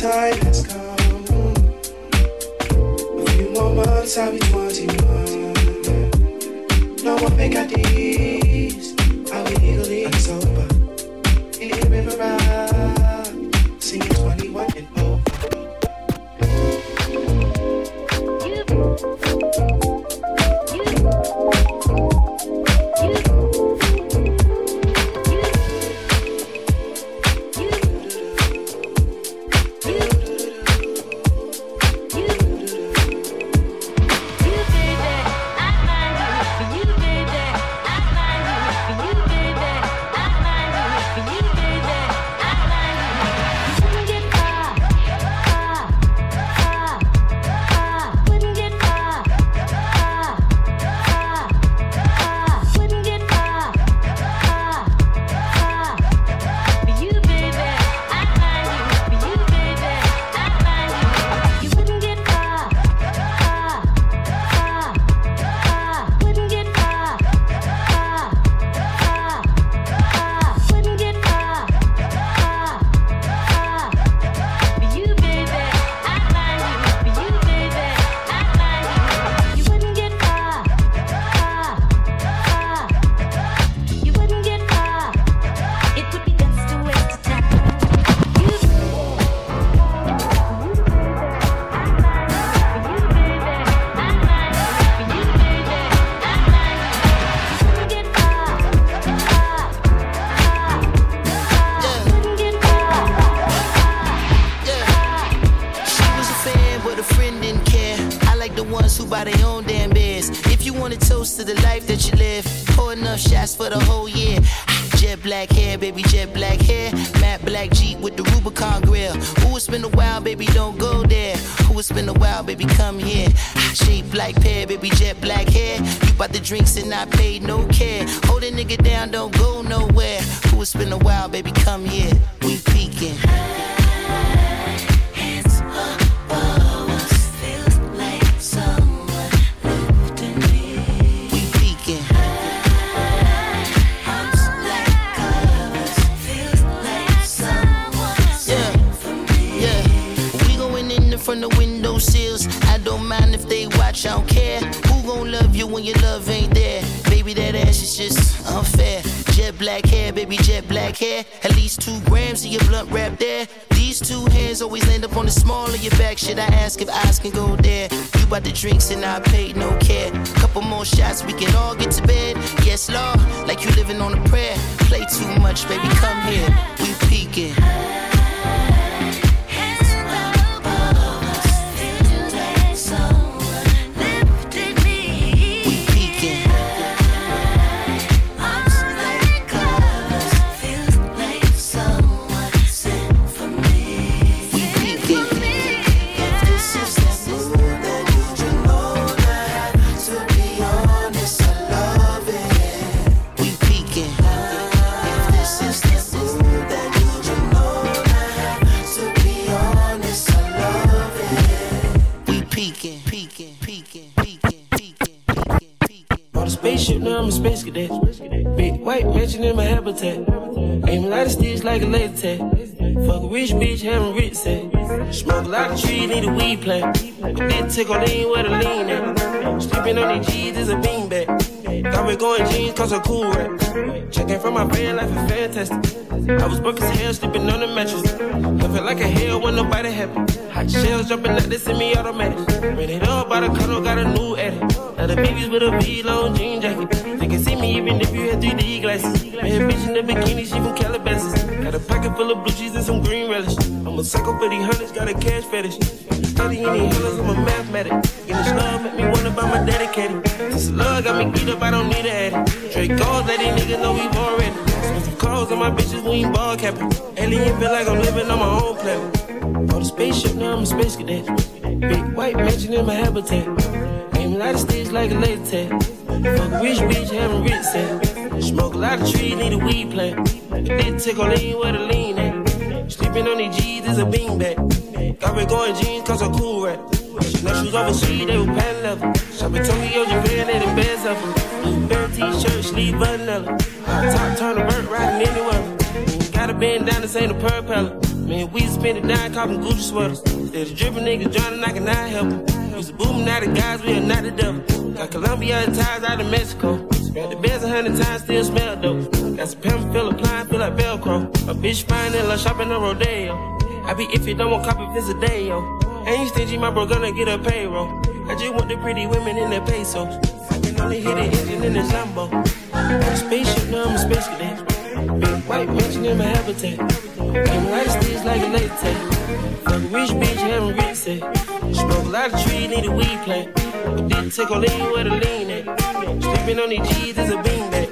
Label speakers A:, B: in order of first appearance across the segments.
A: time
B: has come. A few more months, I'll be 21. No one think I.
A: the ones who buy their own damn beers. If you want to toast to the life that you live, pour enough shots for the whole year. Ah, jet black hair, baby, jet black hair. Matte black Jeep with the Rubicon grill. Ooh, it's been a while, baby, don't go there. Ooh, it's been a while, baby, come here. Ah, shape like pear, baby, jet black hair. You bought the drinks and I paid no care. Hold a nigga down, don't go nowhere. Ooh, it's been a while, baby, come here. We peeking. From the window sills. I don't mind if they watch, I don't care. Who gon' love you when your love ain't there? Baby, that ass is just unfair. Jet black hair, baby, jet black hair. At least two grams of your blunt wrap there. These two hands always land up on the small of your back. Should I ask if eyes can go there? You bought the drinks and I paid no care. Couple more shots, we can all get to bed. Yes, Lord, like you living on a prayer. Play too much, baby, come here. We peeking.
C: Space cadet. Big white mansion in my habitat. Aim a lot of sticks like a laser tag. Fuck a rich bitch, having rich set. Smoke a lot of trees, need a weed plant. But this tickle lean where the lean at. Sleeping on these G's is a beanbag. Thought we going jeans cause I'm cool rap. Checking from my van life is fantastic. I was broke as hell, sleeping on the mattress. Felt like a hell when nobody happy. Hot shells jumping like they semi automatic. Ran it up by the cuddle, got a new edit. Now the babies with a V long jean jacket. Can see me even if you had 3D glasses. I Bad bitch in the bikini, she from Calabasas. Got a pocket full of blue cheese and some green relish. I'm a psycho for these hundreds, got a cash fetish. Studying these hundreds, I'm a mathematic. Getting this love make me wonder about my dedicated. Since love got me beat up, I don't need a addict. Drake gold, let these niggas know we've already. Expensive clothes on my bitches, we ain't ball capping. Alien feel like I'm living on my own planet. On the spaceship, now I'm a space cadet. Big white mansion in my habitat. Aim a of sticks like a tag. Fuck a rich bitch, having rich set. Smoke a lot of trees, need a weed plant. But this tickle lean where the lean at. Sleeping on these G's is a beanbag. Got me going jeans cause I'm cool rap. Chanel shoes overseas, they were pan level. Shopping Tokyo, Japan, they the best of them. Bear t-shirt, sleeve vanilla. Top turn the vert, riding anywhere. Got a down, this ain't a propeller. Man, we spend it down, copping Gucci sweaters. Instead of dripping niggas drowning, I cannot help them. Used to boom, now the guys, we are not the devil. Got Colombia ties out of Mexico. The beds a hundred times, still smell dope. Got some pimp, feel applying, feel like Velcro. A bitch fine and love shopping on Rodeo. I be if you don't want copy, this a day, yo. Ain't stingy, my bro gonna get a payroll. I just want the pretty women in their pesos. I can only hit the engine in the Lambo. A spaceship, now I'm a space cadet. Big white mansion in my habitat. Came like sticks like a latex. Fuck a rich bitch, having rich set. Smoke a lot of trees, need a weed plant. But didn't take a lean where the lean at. Sleeping on these G's is a beanbag.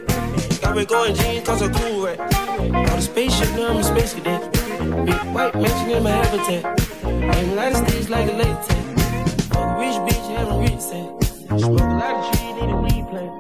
C: Got me going jeans cause I'm cool right. On the spaceship, now I'm a space cadet. Big white mansion in my habitat. Came a lot of sticks like a latex. Fuck a rich bitch, having rich set. Smoke a lot of trees, need a weed plant.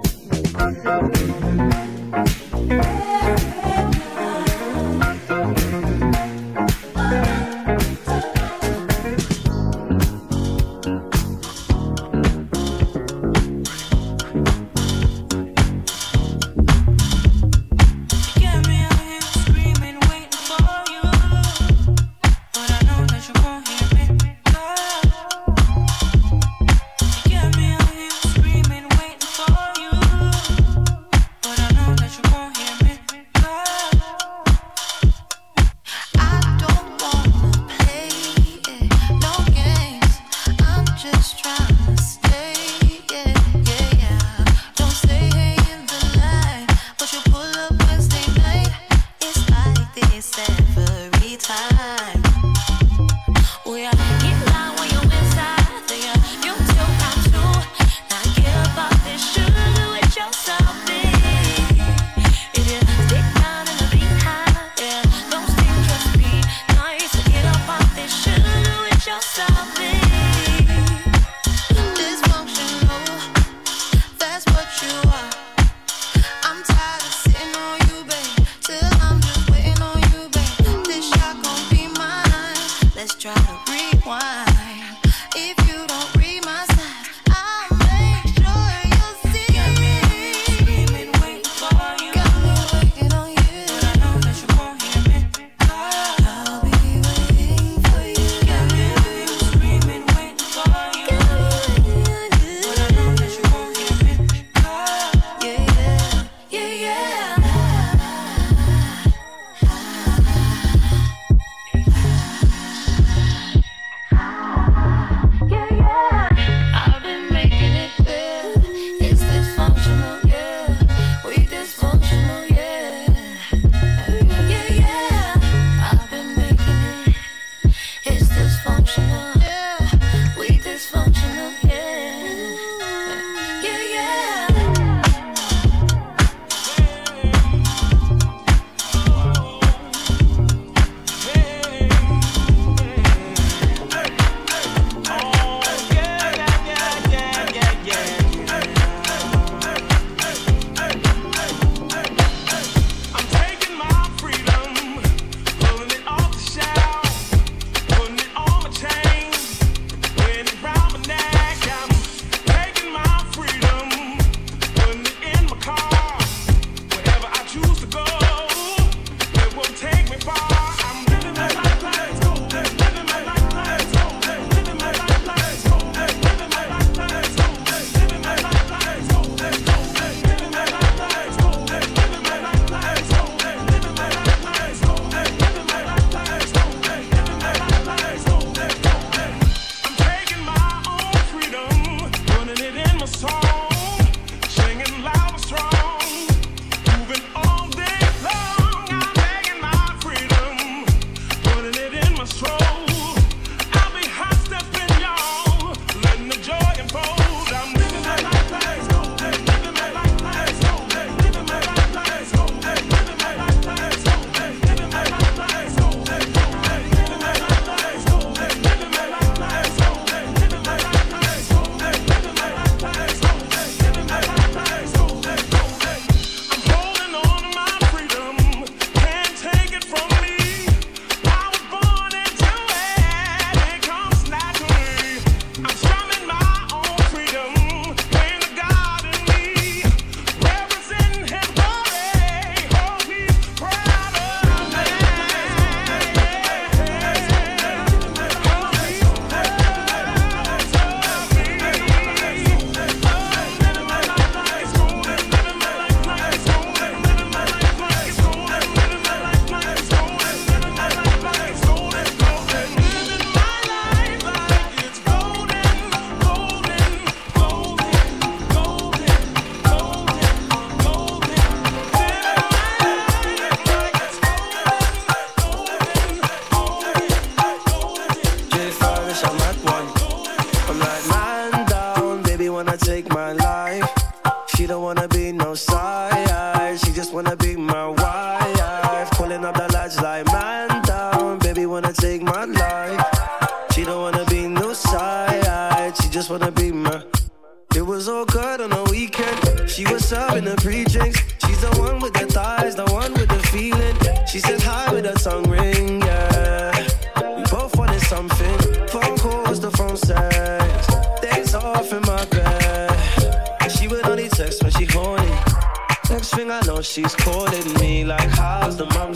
D: she's calling me like, how's the mom?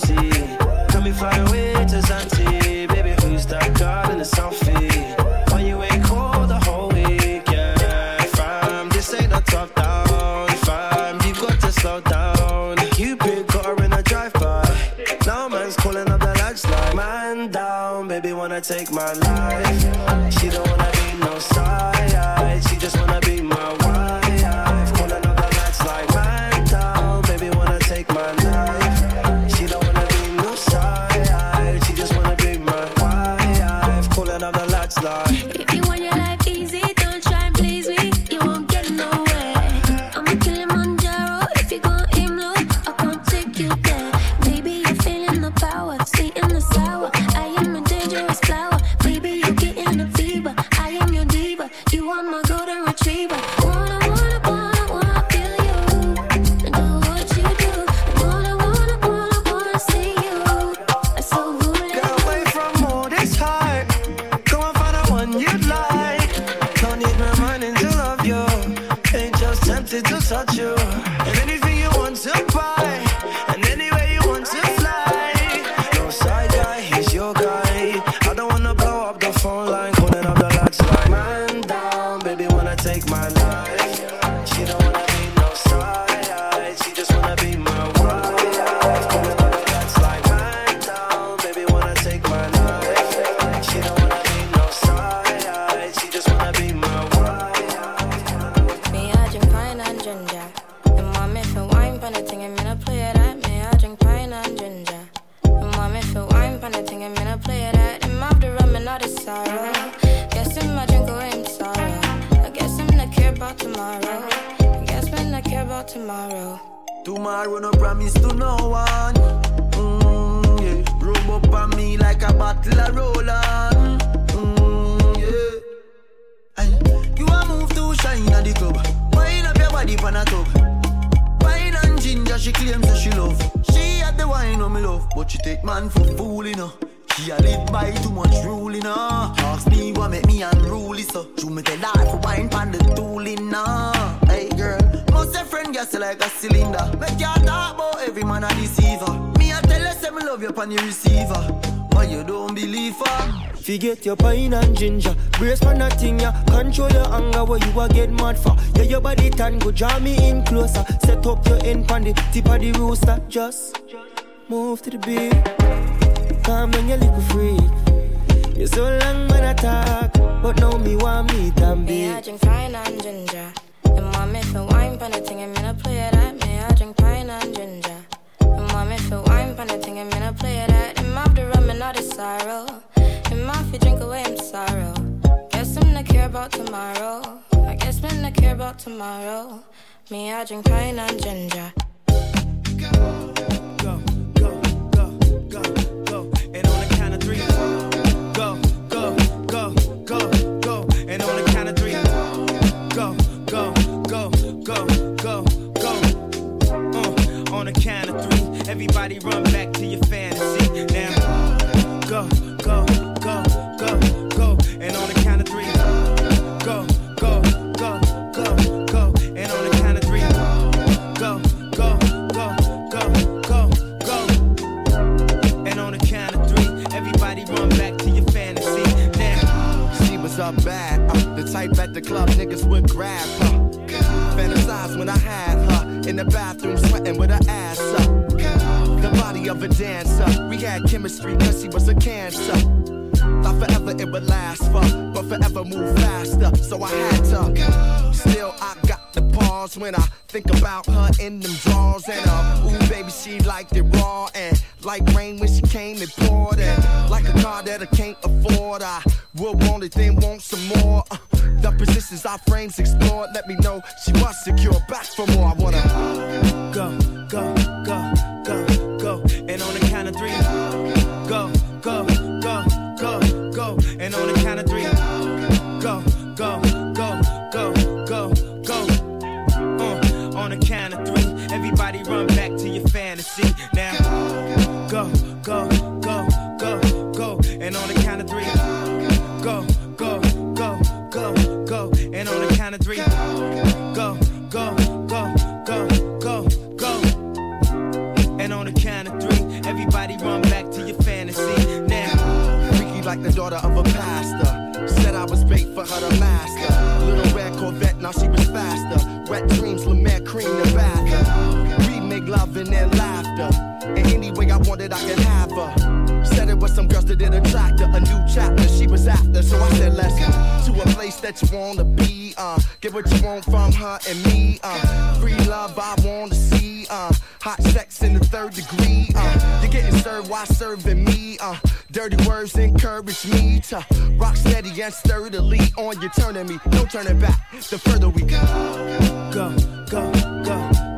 E: Just move to the beat.
F: Everybody run back to your fantasy. Now, go, go, go, go, go. And on the count of three, go, go, go, go, go. And on the count of three, go, go, go, go, go, go. And on the count of three, everybody run back to your fantasy. Now,
G: she was up bad, uh, the type at the club niggas would grab her. Fantasize when I had her in the bathroom sweating with her of a dancer. We had chemistry cause she was a cancer. Thought forever it would last for, but forever move faster. So I had to. go. Still, I got the pause when I think about her in them drawers. And uh, ooh, baby, she liked it raw. And like rain when she came and poured. And like a car that I can't afford. I would want it, then want some more. Uh, the positions our frames explored, let me know she was secure. Back for more, I wanna
F: go, go, go, go And
G: laughter. And any way I wanted, I could have her. Said it was some girls that did attract her. A new chapter she was after, so I said let's go to a place that you wanna be. Uh, get what you want from her and me. Uh, free love I wanna see. Uh, hot sex in the third degree. Uh, you're getting served while serving me. Uh, Dirty words encourage me to rock steady and sturdily on you turning me. No turning back. The further we go,
F: go, go, go, go,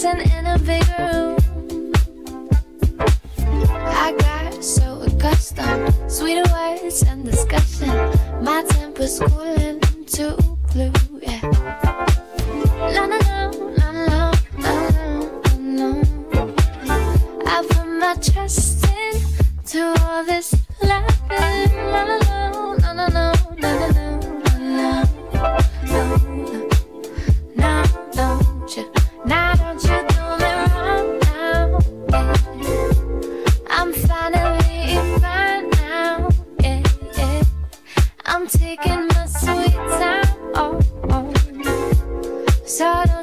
D: dancing in a big room. I got so accustomed, sweeter words and discussion. My temper's cooling to glue, yeah. La la la la la la la. I put my trust in to all this laughing. La la la la la la la la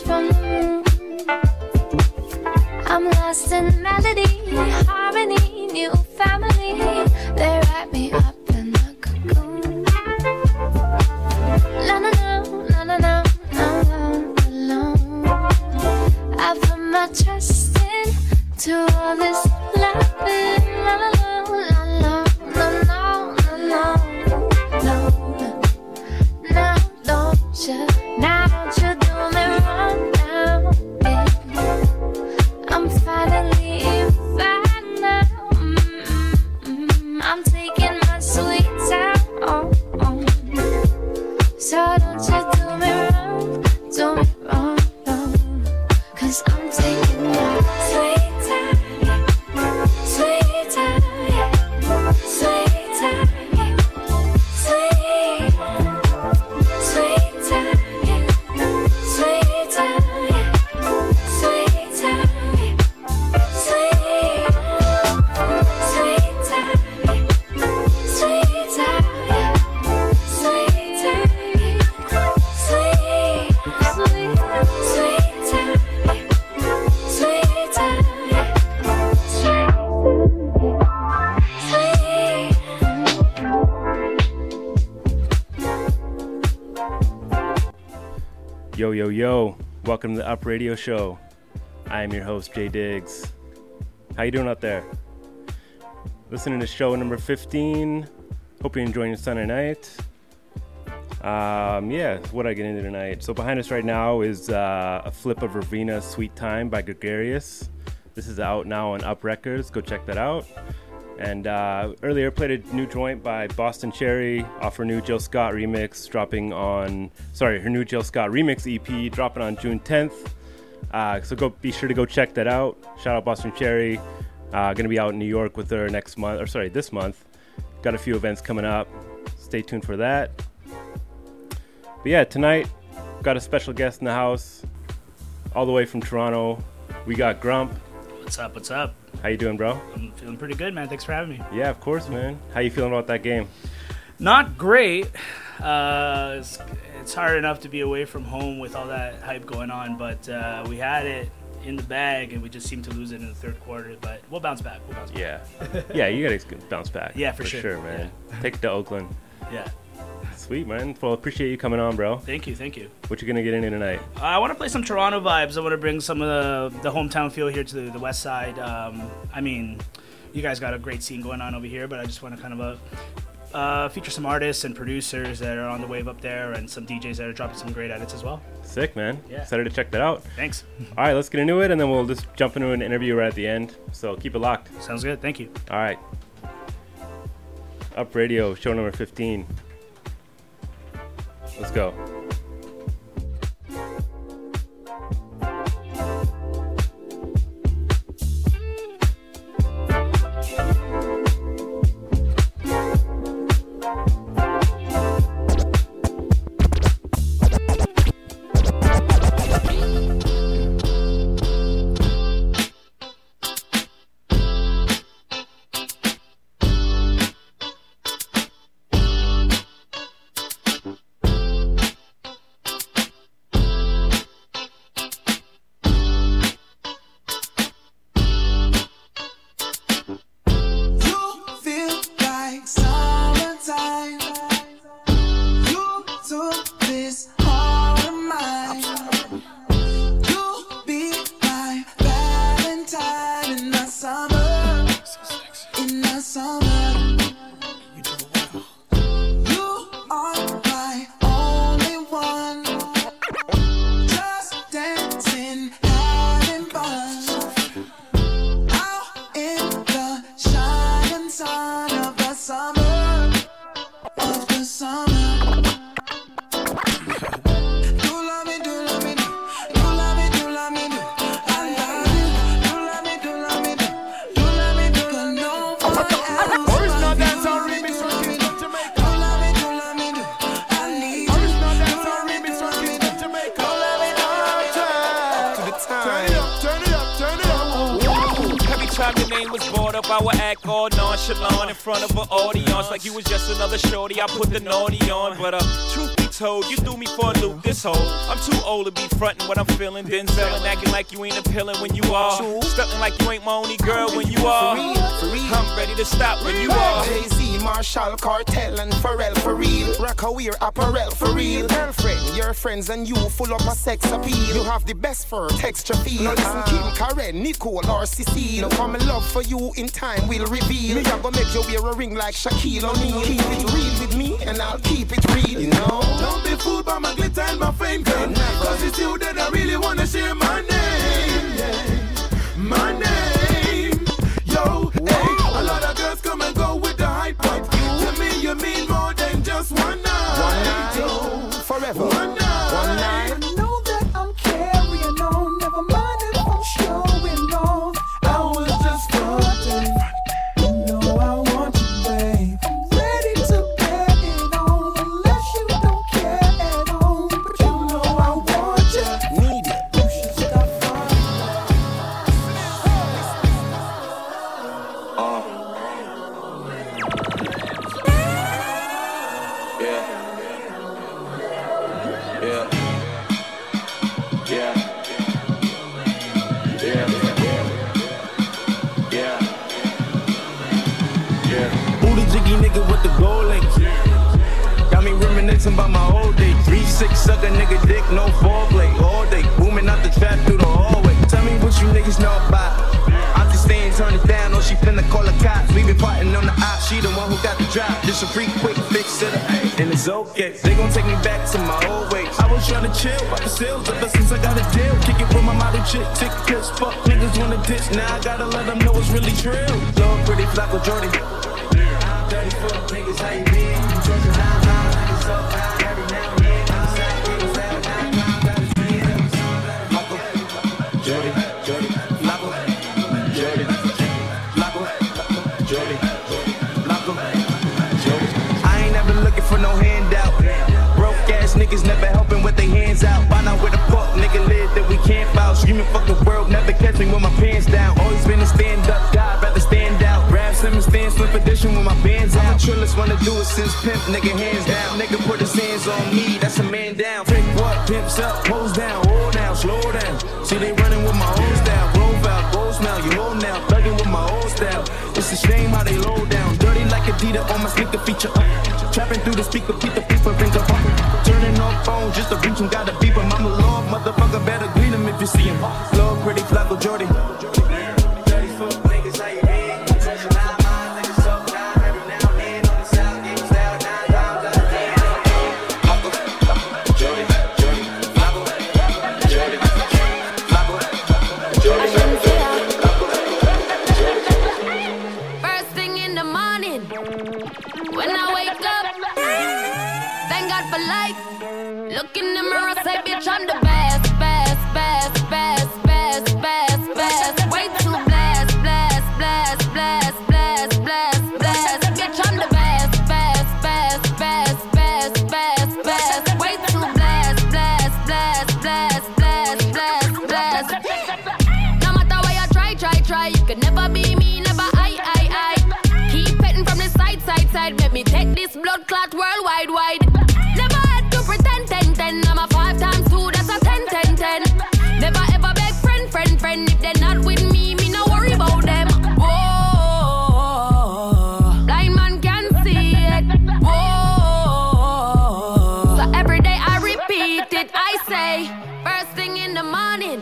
D: from the moon. I'm lost in melody,
H: Yo. Welcome to the Up Radio Show. I am your host, Jay Diggs. How you doing out there? Listening to show number 15. Hope you're enjoying your Sunday night. Um, yeah, what I get into tonight. So behind us right now is uh, a flip of Raveena Sweet Time by Gregarious. This is out now on Up Records. Go check that out. And uh, earlier played a new joint by Boston Chery off her new Jill Scott remix, dropping on sorry her new Jill Scott remix EP, dropping on June 10th. Uh, so go be sure to go check that out. Shout out Boston Chery. Uh, gonna be out in New York with her next month, or sorry, this month. Got a few events coming up. Stay tuned for that. But yeah, tonight got a special guest in the house, all the way from Toronto. We got Grump.
I: What's up? What's up?
H: How you doing, bro?
I: I'm feeling pretty good, man. Thanks for having me.
H: Yeah, of course, man. How you feeling about that game?
I: Not great. Uh, it's, it's hard enough to be away from home with all that hype going on, but uh, we had it in the bag and we just seemed to lose it in the third quarter. But we'll bounce back. We'll bounce back.
H: Yeah, yeah, you gotta bounce back.
I: Yeah, for sure.
H: man. Take it to Oakland.
I: Yeah.
H: Sweet, man. Well, appreciate you coming on, bro.
I: Thank you. Thank you.
H: What you gonna get into tonight?
I: I want to play some Toronto vibes. I want to bring some of the, the hometown feel here to the, the west side. Um, I mean, you guys got a great scene going on over here, but I just want to kind of uh, uh, feature some artists and producers that are on the wave up there and some DJs that are dropping some great edits as well.
H: Sick, man.
I: Yeah.
H: Excited to check that out.
I: Thanks.
H: All right, let's get into it, and then we'll just jump into an interview right at the end. So keep it locked.
I: Sounds good. Thank you.
H: All right. Up Radio, show number 15. Let's go.
J: Frontin' what I'm feeling. Denzel and acting like you ain't appealing when you are. Stuntin' like you ain't my only girl when you are. I'm ready to stop when you are.
K: Jay-Z, Marshall, Cartel, and Pharrell for real. Rocawear, apparel for real. Your friends and you full up a sex appeal. You have the best fur, texture feel. Now listen, ah. Kim, Karen, Nicole, or Cecile. Now in love for you in time will reveal. Me, I gonna make you wear a ring like Shaquille O'Neal. Keep it real with me, and I'll keep it real, you know.
G: Don't be fooled by my glitter and my fame, girl. Cause it's you that I really wanna share my name. My name.
F: It's okay. They gon' take me back to my old ways. I was tryna chill, but the sales ever since I got a deal. Kick it with my model chick, tick piss, fuck niggas wanna ditch. Now I gotta let them know it's really true. Lord, pretty Flacko Jordan. Niggas never helping with their hands out. Why not where the fuck nigga live that we can't bout? Screaming fuck the world, never catch me with my pants down. Always been a stand up guy, rather stand out. Grab Slim and stand slip edition with my bands out. I'm a wanna do it since pimp, nigga hands down. Nigga put his hands on me, that's a man down. Take what? Pimps up, pose down, roll down, slow down. See they running with my own style. Roll out, gold smell, you hold now. Thugging with my old style. It's a shame how they low down. Dirty like Adidas on my sneaker feature. Uh, trapping through the speaker, beat gotta beep him. I'm motherfucker, better greet him if you see him. Lord, pretty Flacko Jordy.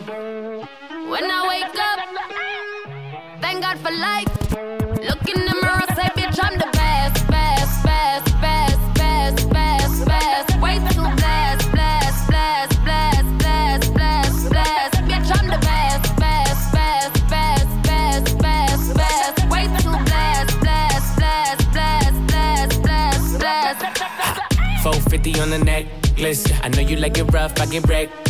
L: When I wake up. Thank God for life. Look in the mirror, say, bitch, I'm the best, best, best, best, best, best, best. Way too blessed, blessed, blessed, blessed, blessed, blessed, blessed. Bitch, I'm the best, best, best, best, best, best, best. Way too blessed, blessed, blessed, blessed, blessed, blessed, blessed.
M: 450 on the necklace. I know you like it rough, I get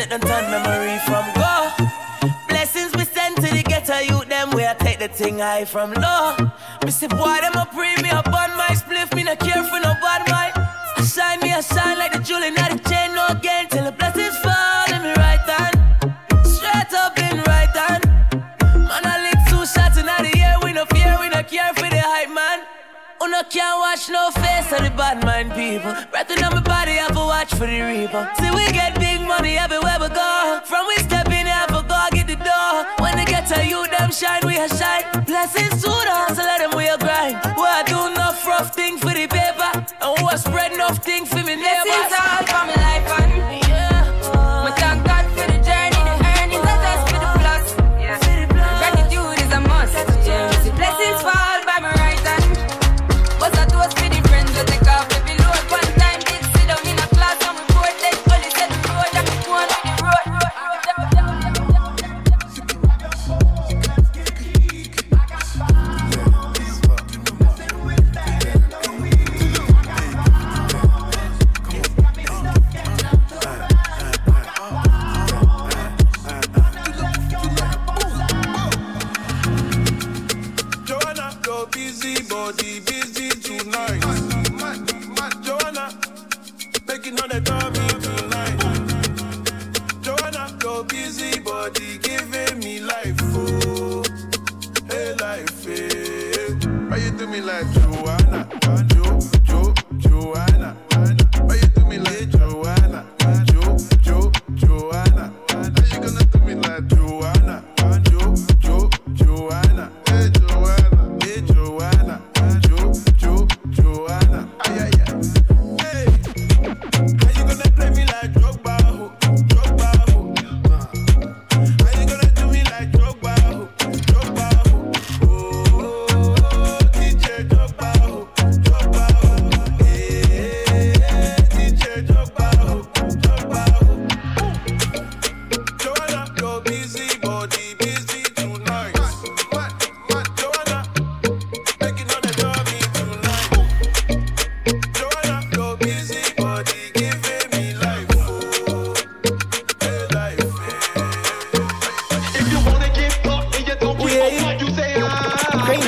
C: for the G's turn memory from go. Blessings we send to the ghetto youth, them where I take the thing high from low. Me boy, them a pre me up on my spliff, me not care for no bad mind. I shine me, I shine like Can't watch no face of the bad mind people. Breathing on my body, I to watch for the reaper. See, we get big money everywhere we go. From we step in, I to go get the door. When they get to you, them shine, we a shine. Blessings to the hustle, let them we a grind. We a do enough rough thing for the paper. And we a spread enough thing for me neighbors.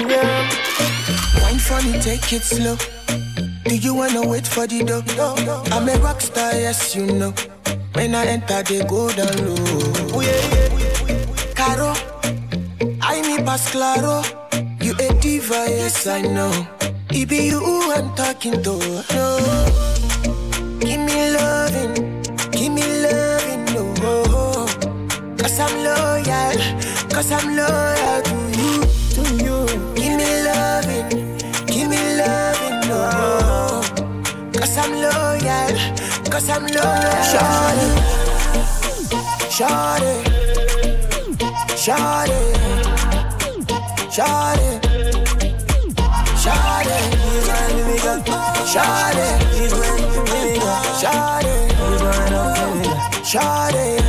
N: real. Wine for me, take it slow. Do you wanna wait for the dough? No, no, no. I'm a rock star, yes you know. When I enter, they go down low. Ooh, yeah, yeah. Caro, I me pass claro. You a diva, yes I know. It be you I'm talking to. No, give me loving, give me loving, no. Cause I'm loyal, cause I'm loyal. Cause I'm loyal, cause I'm loyal. Shawty, shawty, shawty, shawty, shawty. She's shawty.
O: She's shawty. She's shawty.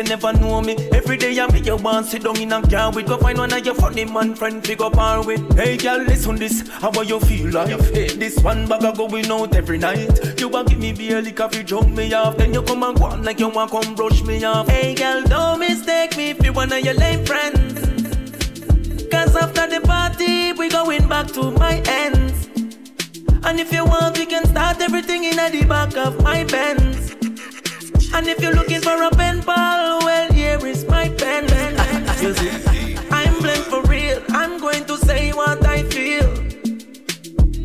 O: You never
C: know me. Every day I make you want sit down in a car with. Go find one of your funny man friend, pick up par with. Hey girl, listen this. How you feel like? Hey, this one bag a going out every night. You want give me beer, liquor, fi drunk me off. Then you come and go on like you want come brush me off. Hey girl, don't mistake me if you one of your lame friends. Cause after the party, we going back to my ends. And if you want, we can start everything in the back of my Benz. And if you're looking for a pen pal, I'm blend for real. I'm going to say what I feel.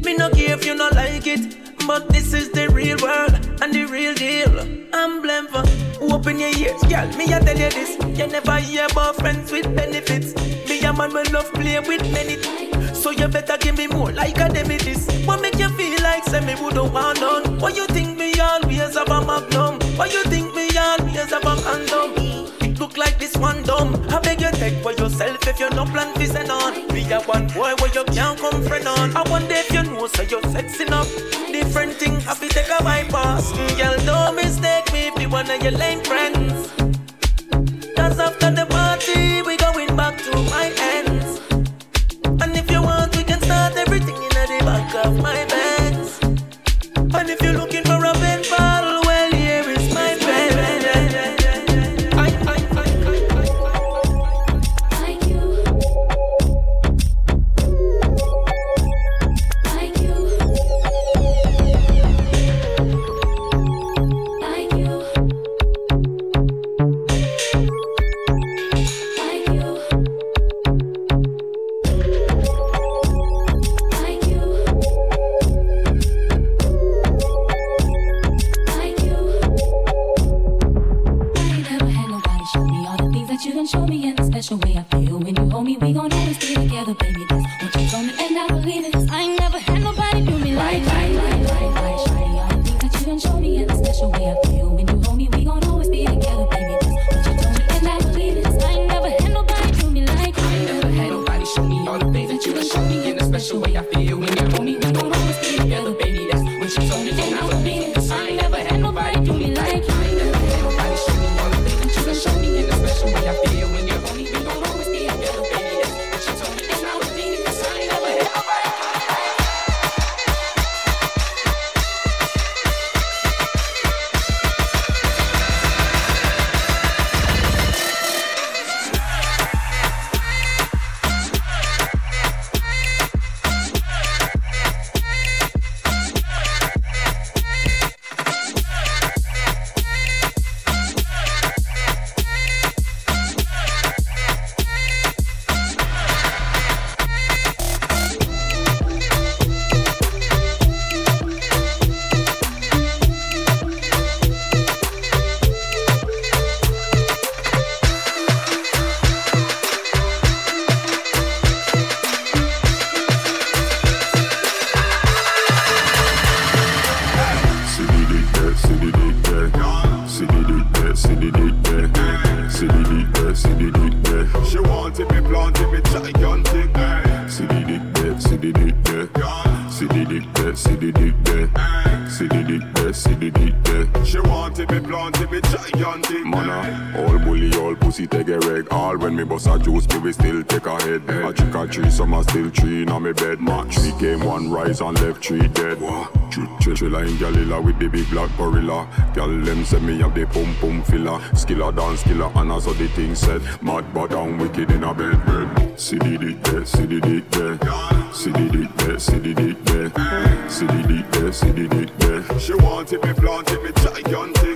C: Me no care if you not like it, but this is the real world and the real deal. I'm blend for open your ears, girl. Me I tell you this, you never hear about friends with benefits. Me a man will love play with many. So you better give me more like a this. What make you feel like say me wouldn't want none? What you think me always have a magnum? What you think me yourself if you no plan to send on. Be a one boy where you can't come friend on. I wonder if you know so you're sexy enough. Different thing happy take a bypass. Girl, don't mistake me you one of your lame friends. Cause after the
P: Chill line Galila with the big black gorilla. Gal them say me have the pum pum filler. Skiller dance, skiller and as the thing said. Mad but down wicked in a bed bed. See the dick there, see the dick there. See the dick there, see the dick there. See the dick there, see the dick there. She wanted me planted me gigantic.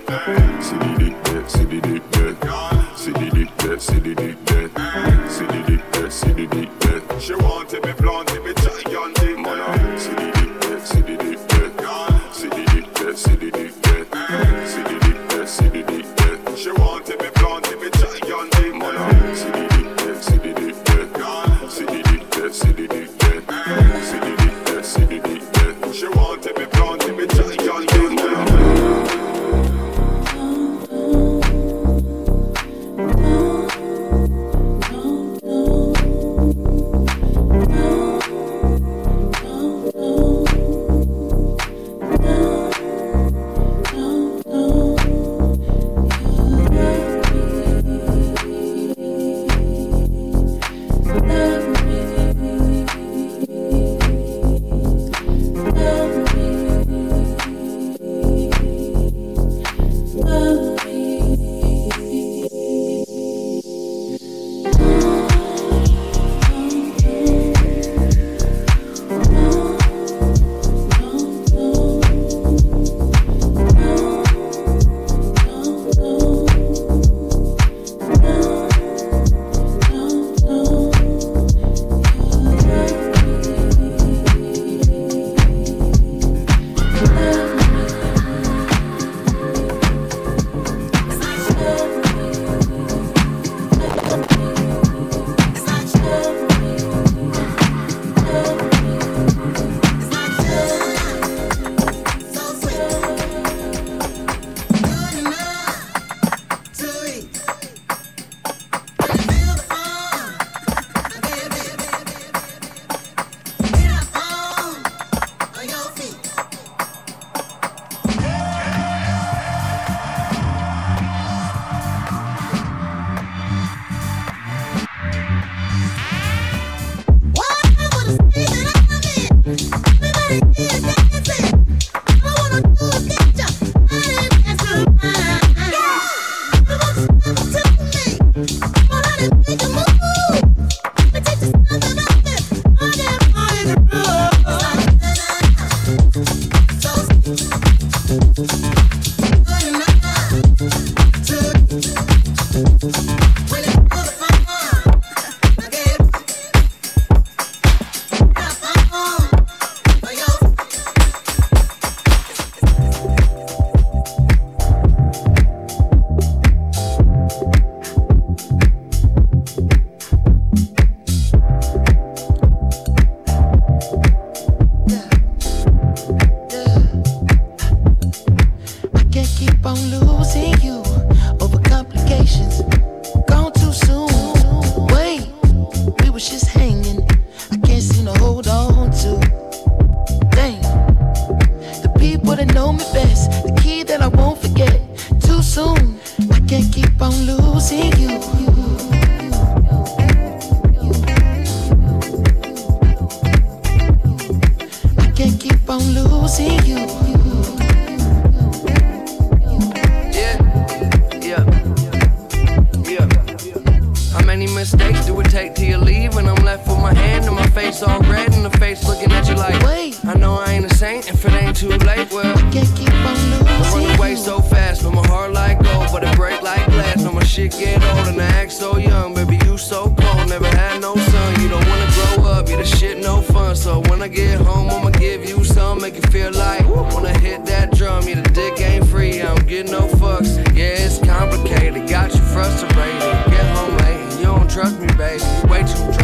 Q: So when I get home, I'ma give you some, make you feel like wanna hit that drum. Yeah, the dick ain't free, I don't get no fucks. Yeah, it's complicated, got you frustrated. Get home late, and you don't trust me, baby. Way too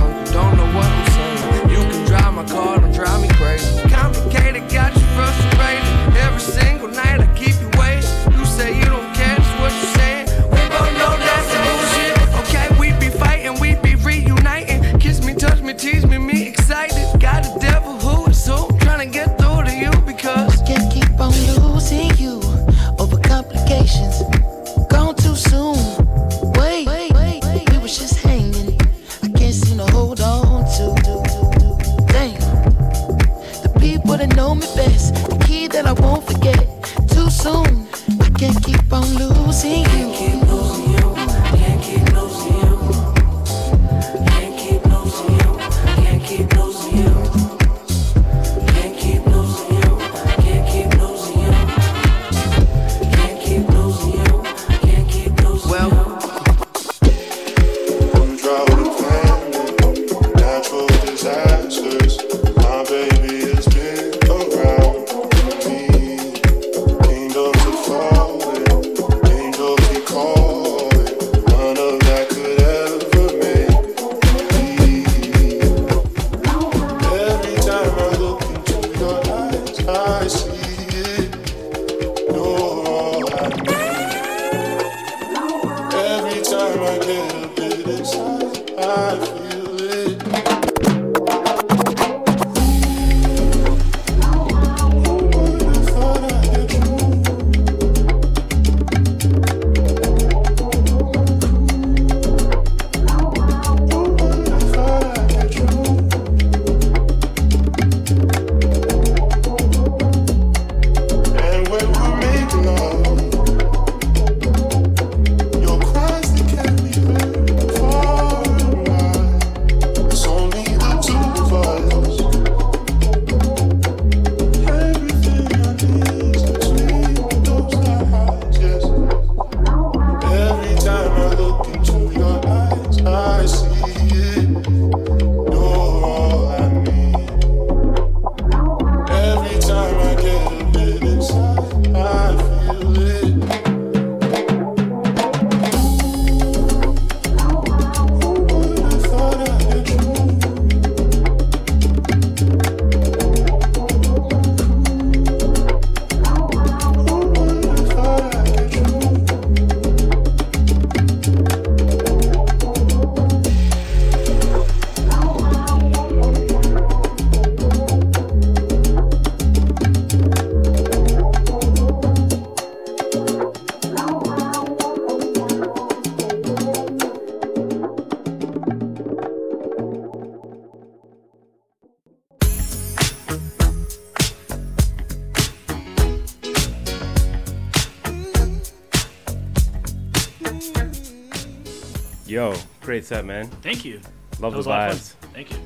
H: great set, man.
I: Thank you.
H: Love
I: That
H: the
I: was a lot of
H: vibes.
I: Thank you.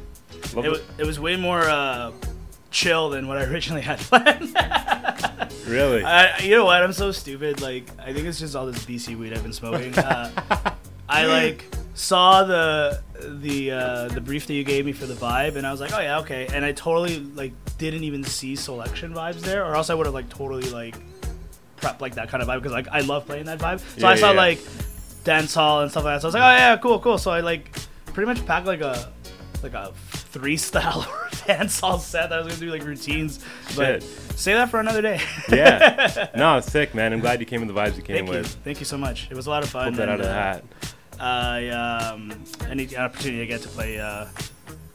H: Love
I: it,
H: the-
I: it was way more uh, chill than what I originally had planned.
H: Really?
I: I, you know what? I'm so stupid. Like, I think it's just all this BC weed I've been smoking. Uh, I like saw the the uh, the brief that you gave me for the vibe, and I was like, oh yeah, okay. And I totally like didn't even see selection vibes there, or else I would have like totally like prepped like that kind of vibe because like I love playing that vibe. So
H: Yeah,
I: I saw
H: yeah.
I: like dance hall and stuff like that. So I was like, oh yeah, cool, cool. So I like pretty much packed like a like a three style dance hall set that I was gonna do like routines. But
H: Shit.
I: say that for another day.
H: yeah. No, sick, man. I'm glad you came with the vibes you came
I: Thank you.
H: with.
I: Thank you so much. It was a lot of fun.
H: Pulled that out of the
I: uh,
H: hat.
I: I um, any opportunity I get to play uh,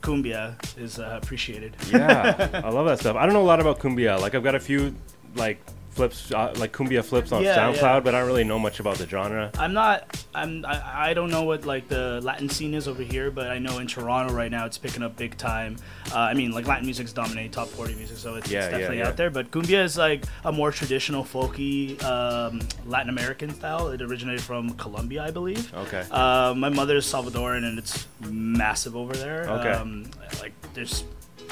I: cumbia is uh, appreciated.
H: Yeah, I love that stuff. I don't know a lot about cumbia. Like I've got a few like flips uh, like cumbia flips on
I: Yeah,
H: SoundCloud,
I: yeah.
H: but I don't really know much about the genre.
I: I'm not. I'm. I, I don't know what like the Latin scene is over here, but I know in Toronto right now it's picking up big time. Uh, I mean, like Latin music's dominating top 40 music, so it's,
H: Yeah,
I: it's definitely out there. But cumbia is like a more traditional, folky um, Latin American style. It originated from Colombia, I believe.
H: Okay.
I: Uh, my mother's Salvadoran, and it's massive over there.
H: Okay.
I: Um, like there's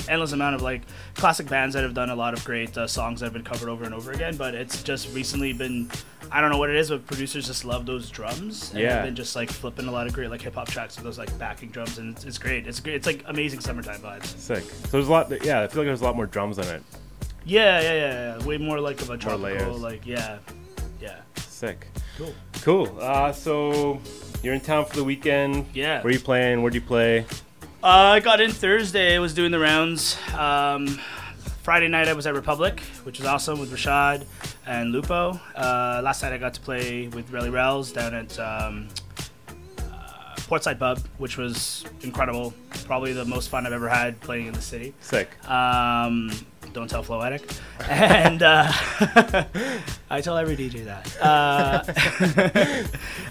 I: endless amount of like classic bands that have done a lot of great uh, songs that have been covered over and over again. But it's just recently been, I don't know what it is, but producers just love those drums. And
H: Yeah.
I: They've been just like flipping a lot of great like hip hop tracks with those like backing drums, and it's, it's great. It's great. It's like amazing summertime vibes.
H: Sick. So there's a lot. Yeah, I feel like there's a lot more drums in it.
I: Yeah, yeah, yeah, yeah. Way more like of a tropical, like yeah, yeah.
H: Sick.
I: Cool.
H: Cool. Uh, so you're in town for the weekend.
I: Yeah.
H: Where you playing? Where do you play?
I: Uh, I got in Thursday. I was doing the rounds. Um, Friday night I was at Republic, which was awesome with Rashad and Lupo. Uh, last night I got to play with Relly Rels down at um, uh, Portside Pub, which was incredible. Probably the most fun I've ever had playing in the city.
H: Sick.
I: Um, don't tell Flow Addict. And uh, I tell every DJ that. Uh,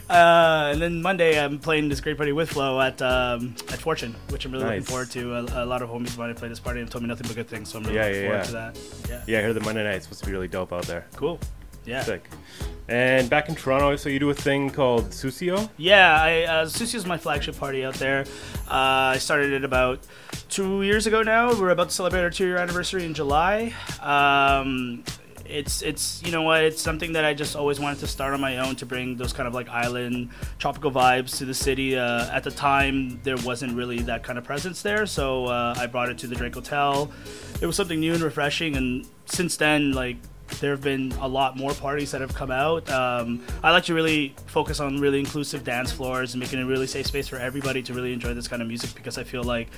I: uh, and then Monday I'm playing this great party with Flow at um, at Fortune, which I'm really looking forward to. A, a lot of homies of mine play this party and told me nothing but good things, so I'm really
H: yeah,
I: looking
H: yeah,
I: forward
H: yeah.
I: to that. Yeah.
H: Yeah, I heard the Monday night's supposed to be really dope out there.
I: Cool. Yeah.
H: Sick. And back in Toronto, so you do a thing called Susio.
I: Yeah, I, uh, is my flagship party out there. Uh, I started it about two years ago now. We're about to celebrate our two-year anniversary in July. Um, it's it's you know what it's something that I just always wanted to start on my own to bring those kind of like island tropical vibes to the city. Uh, at the time, there wasn't really that kind of presence there, so uh, I brought it to the Drake Hotel. It was something new and refreshing, and since then, like there have been a lot more parties that have come out. Um, I like to really focus on really inclusive dance floors and making a really safe space for everybody to really enjoy this kind of music because I feel like,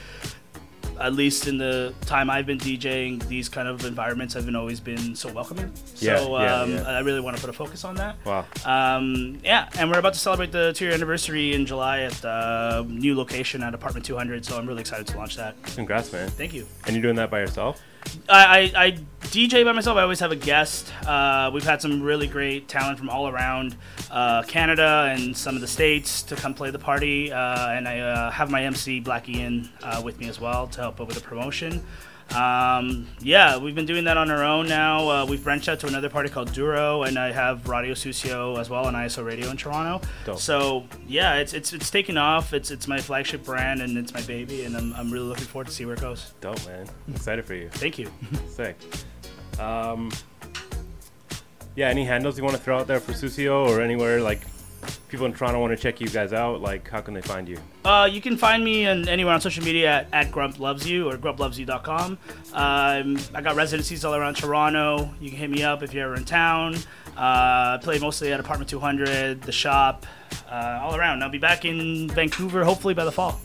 I: at least in the time I've been DJing, these kind of environments have been always been so welcoming.
H: Yeah,
I: so
H: yeah,
I: um,
H: yeah.
I: I really want to put a focus on that.
H: Wow.
I: Um, yeah, and we're about to celebrate the two year anniversary in July at the new location at Apartment 200. So I'm really excited to launch that.
H: Congrats, man.
I: Thank you.
H: And you're doing that by yourself?
I: I, I, I DJ by myself. I always have a guest. Uh, we've had some really great talent from all around uh, Canada and some of the states to come play the party. Uh, and I uh, have my MC Black Ian uh, with me as well to help over the promotion. Um, yeah, we've been doing that on our own now. Uh, we've branched out to another party called Duro, and I have Radio Susio as well on ISO Radio in Toronto.
H: Dope.
I: So yeah, it's it's it's taking off. It's it's my flagship brand and it's my baby, and I'm, I'm really looking forward to see where it goes.
H: Dope, man. Excited for you.
I: Thank you.
H: Sick. Um, yeah, any handles you want to throw out there for Susio or anywhere like people in Toronto want to check you guys out? Like, how can they find you?
I: Uh, you can find me on, anywhere on social media at, at Grump Loves You or grumplovesyou.com. Um, I got residencies all around Toronto. You can hit me up if you're ever in town. Uh, I play mostly at Apartment 200, the shop, uh, all around. I'll be back in Vancouver hopefully by the fall.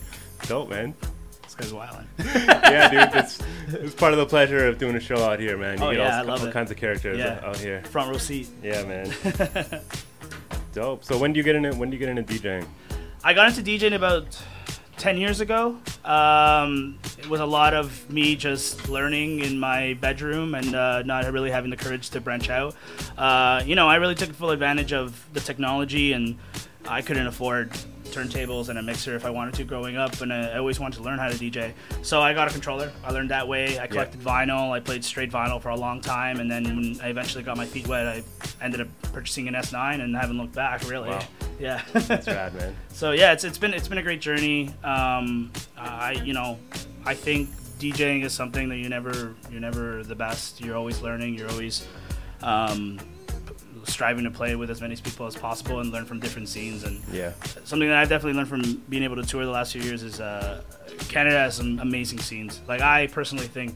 H: Dope, man.
I: This guy's wilding.
H: yeah, dude, it's, it's part of the pleasure of doing a show out here, man. You
I: Oh,
H: get
I: yeah,
H: all,
I: I love
H: all
I: it.
H: kinds of characters
I: Yeah.
H: out here.
I: Front row seat.
H: Yeah, man. Dope. So when do you get into when do you get into DJing?
I: I got into DJing about 10 years ago. Um, it was a lot of me just learning in my bedroom and uh, not really having the courage to branch out. Uh, you know, I really took full advantage of the technology and I couldn't afford turntables and a mixer if I wanted to growing up and I always wanted to learn how to DJ. So I got a controller. I learned that way. I collected vinyl. I played straight vinyl for a long time and then when I eventually got my feet wet, I ended up purchasing an S9 and haven't looked back really.
H: Wow.
I: Yeah.
H: That's rad, man.
I: So yeah, it's, it's been it's been a great journey. Um, I you know, I think DJing is something that you never you're never the best. You're always learning. You're always um, striving to play with as many people as possible and learn from different scenes. And
H: Yeah.
I: something that I've definitely learned from being able to tour the last few years is uh, Canada has some amazing scenes. Like I personally think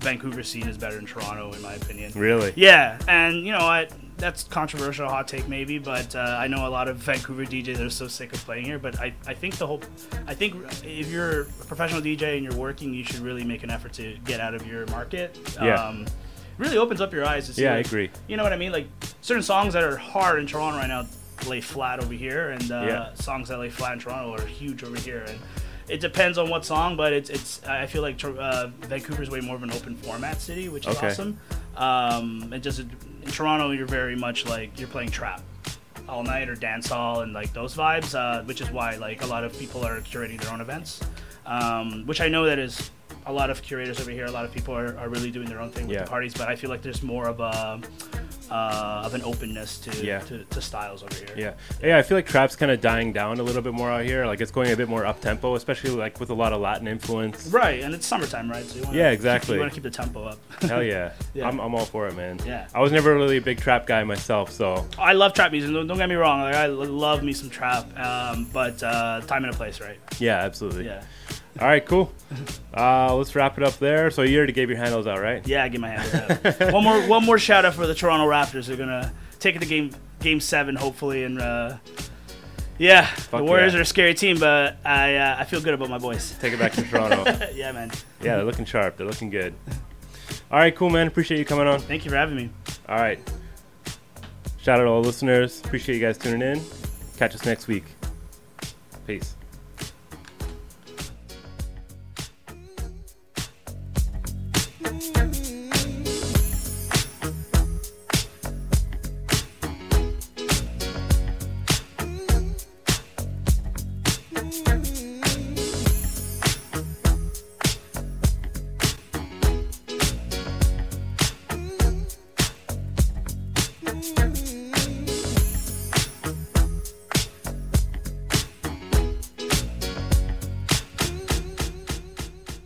I: Vancouver scene is better than Toronto in my opinion.
H: Really?
I: Yeah, and you know what? That's controversial, hot take maybe, but uh, I know a lot of Vancouver DJs are so sick of playing here. But I, I think the whole, I think if you're a professional DJ and you're working, you should really make an effort to get out of your market.
H: Yeah.
I: Um, really opens up your eyes to see.
H: Yeah, I agree.
I: You know what I mean? Like certain songs that are hard in Toronto right now lay flat over here, and uh,
H: Yeah.
I: songs that lay flat in Toronto are huge over here. And it depends on what song, but it's it's. I feel like uh, Vancouver's way more of an open format city, which is
H: Okay.
I: awesome. Um, it just in Toronto, you're very much like you're playing trap all night or dance hall and like those vibes, uh, which is why like a lot of people are curating their own events. Um, which I know that is a lot of curators over here. A lot of people are, are really doing their own thing with
H: Yeah.
I: the parties, but I feel like there's more of a uh, of an openness to,
H: Yeah.
I: to to styles over here.
H: Yeah, yeah. I feel like trap's kind of dying down a little bit more out here. Like it's going a bit more up tempo, especially like with a lot of Latin influence.
I: Right, and it's summertime, right? So you wanna
H: Yeah, exactly.
I: you want to keep the tempo up.
H: Hell yeah.
I: Yeah.
H: I'm, I'm all for it, man.
I: Yeah.
H: I was never really a big trap guy myself, so
I: I love trap music. Don't, don't get me wrong. Like I love me some trap, um, but uh, time and a place, right?
H: yeah, absolutely.
I: Yeah.
H: All right, cool. Uh, let's wrap it up there. So you already gave your handles out, right?
I: Yeah, I give my hand. out. one more, one more shout out for the Toronto Raptors. They're gonna take it to game game seven, hopefully, and uh, yeah, the Warriors
H: yeah.
I: are a scary team, but I uh, I feel good about my boys.
H: Take it back to Toronto.
I: yeah, man.
H: Yeah, they're looking sharp. They're looking good. All right, cool, man. Appreciate you coming on.
I: Thank you for having me.
H: All right. Shout out to all the listeners. Appreciate you guys tuning in. Catch us next week. Peace.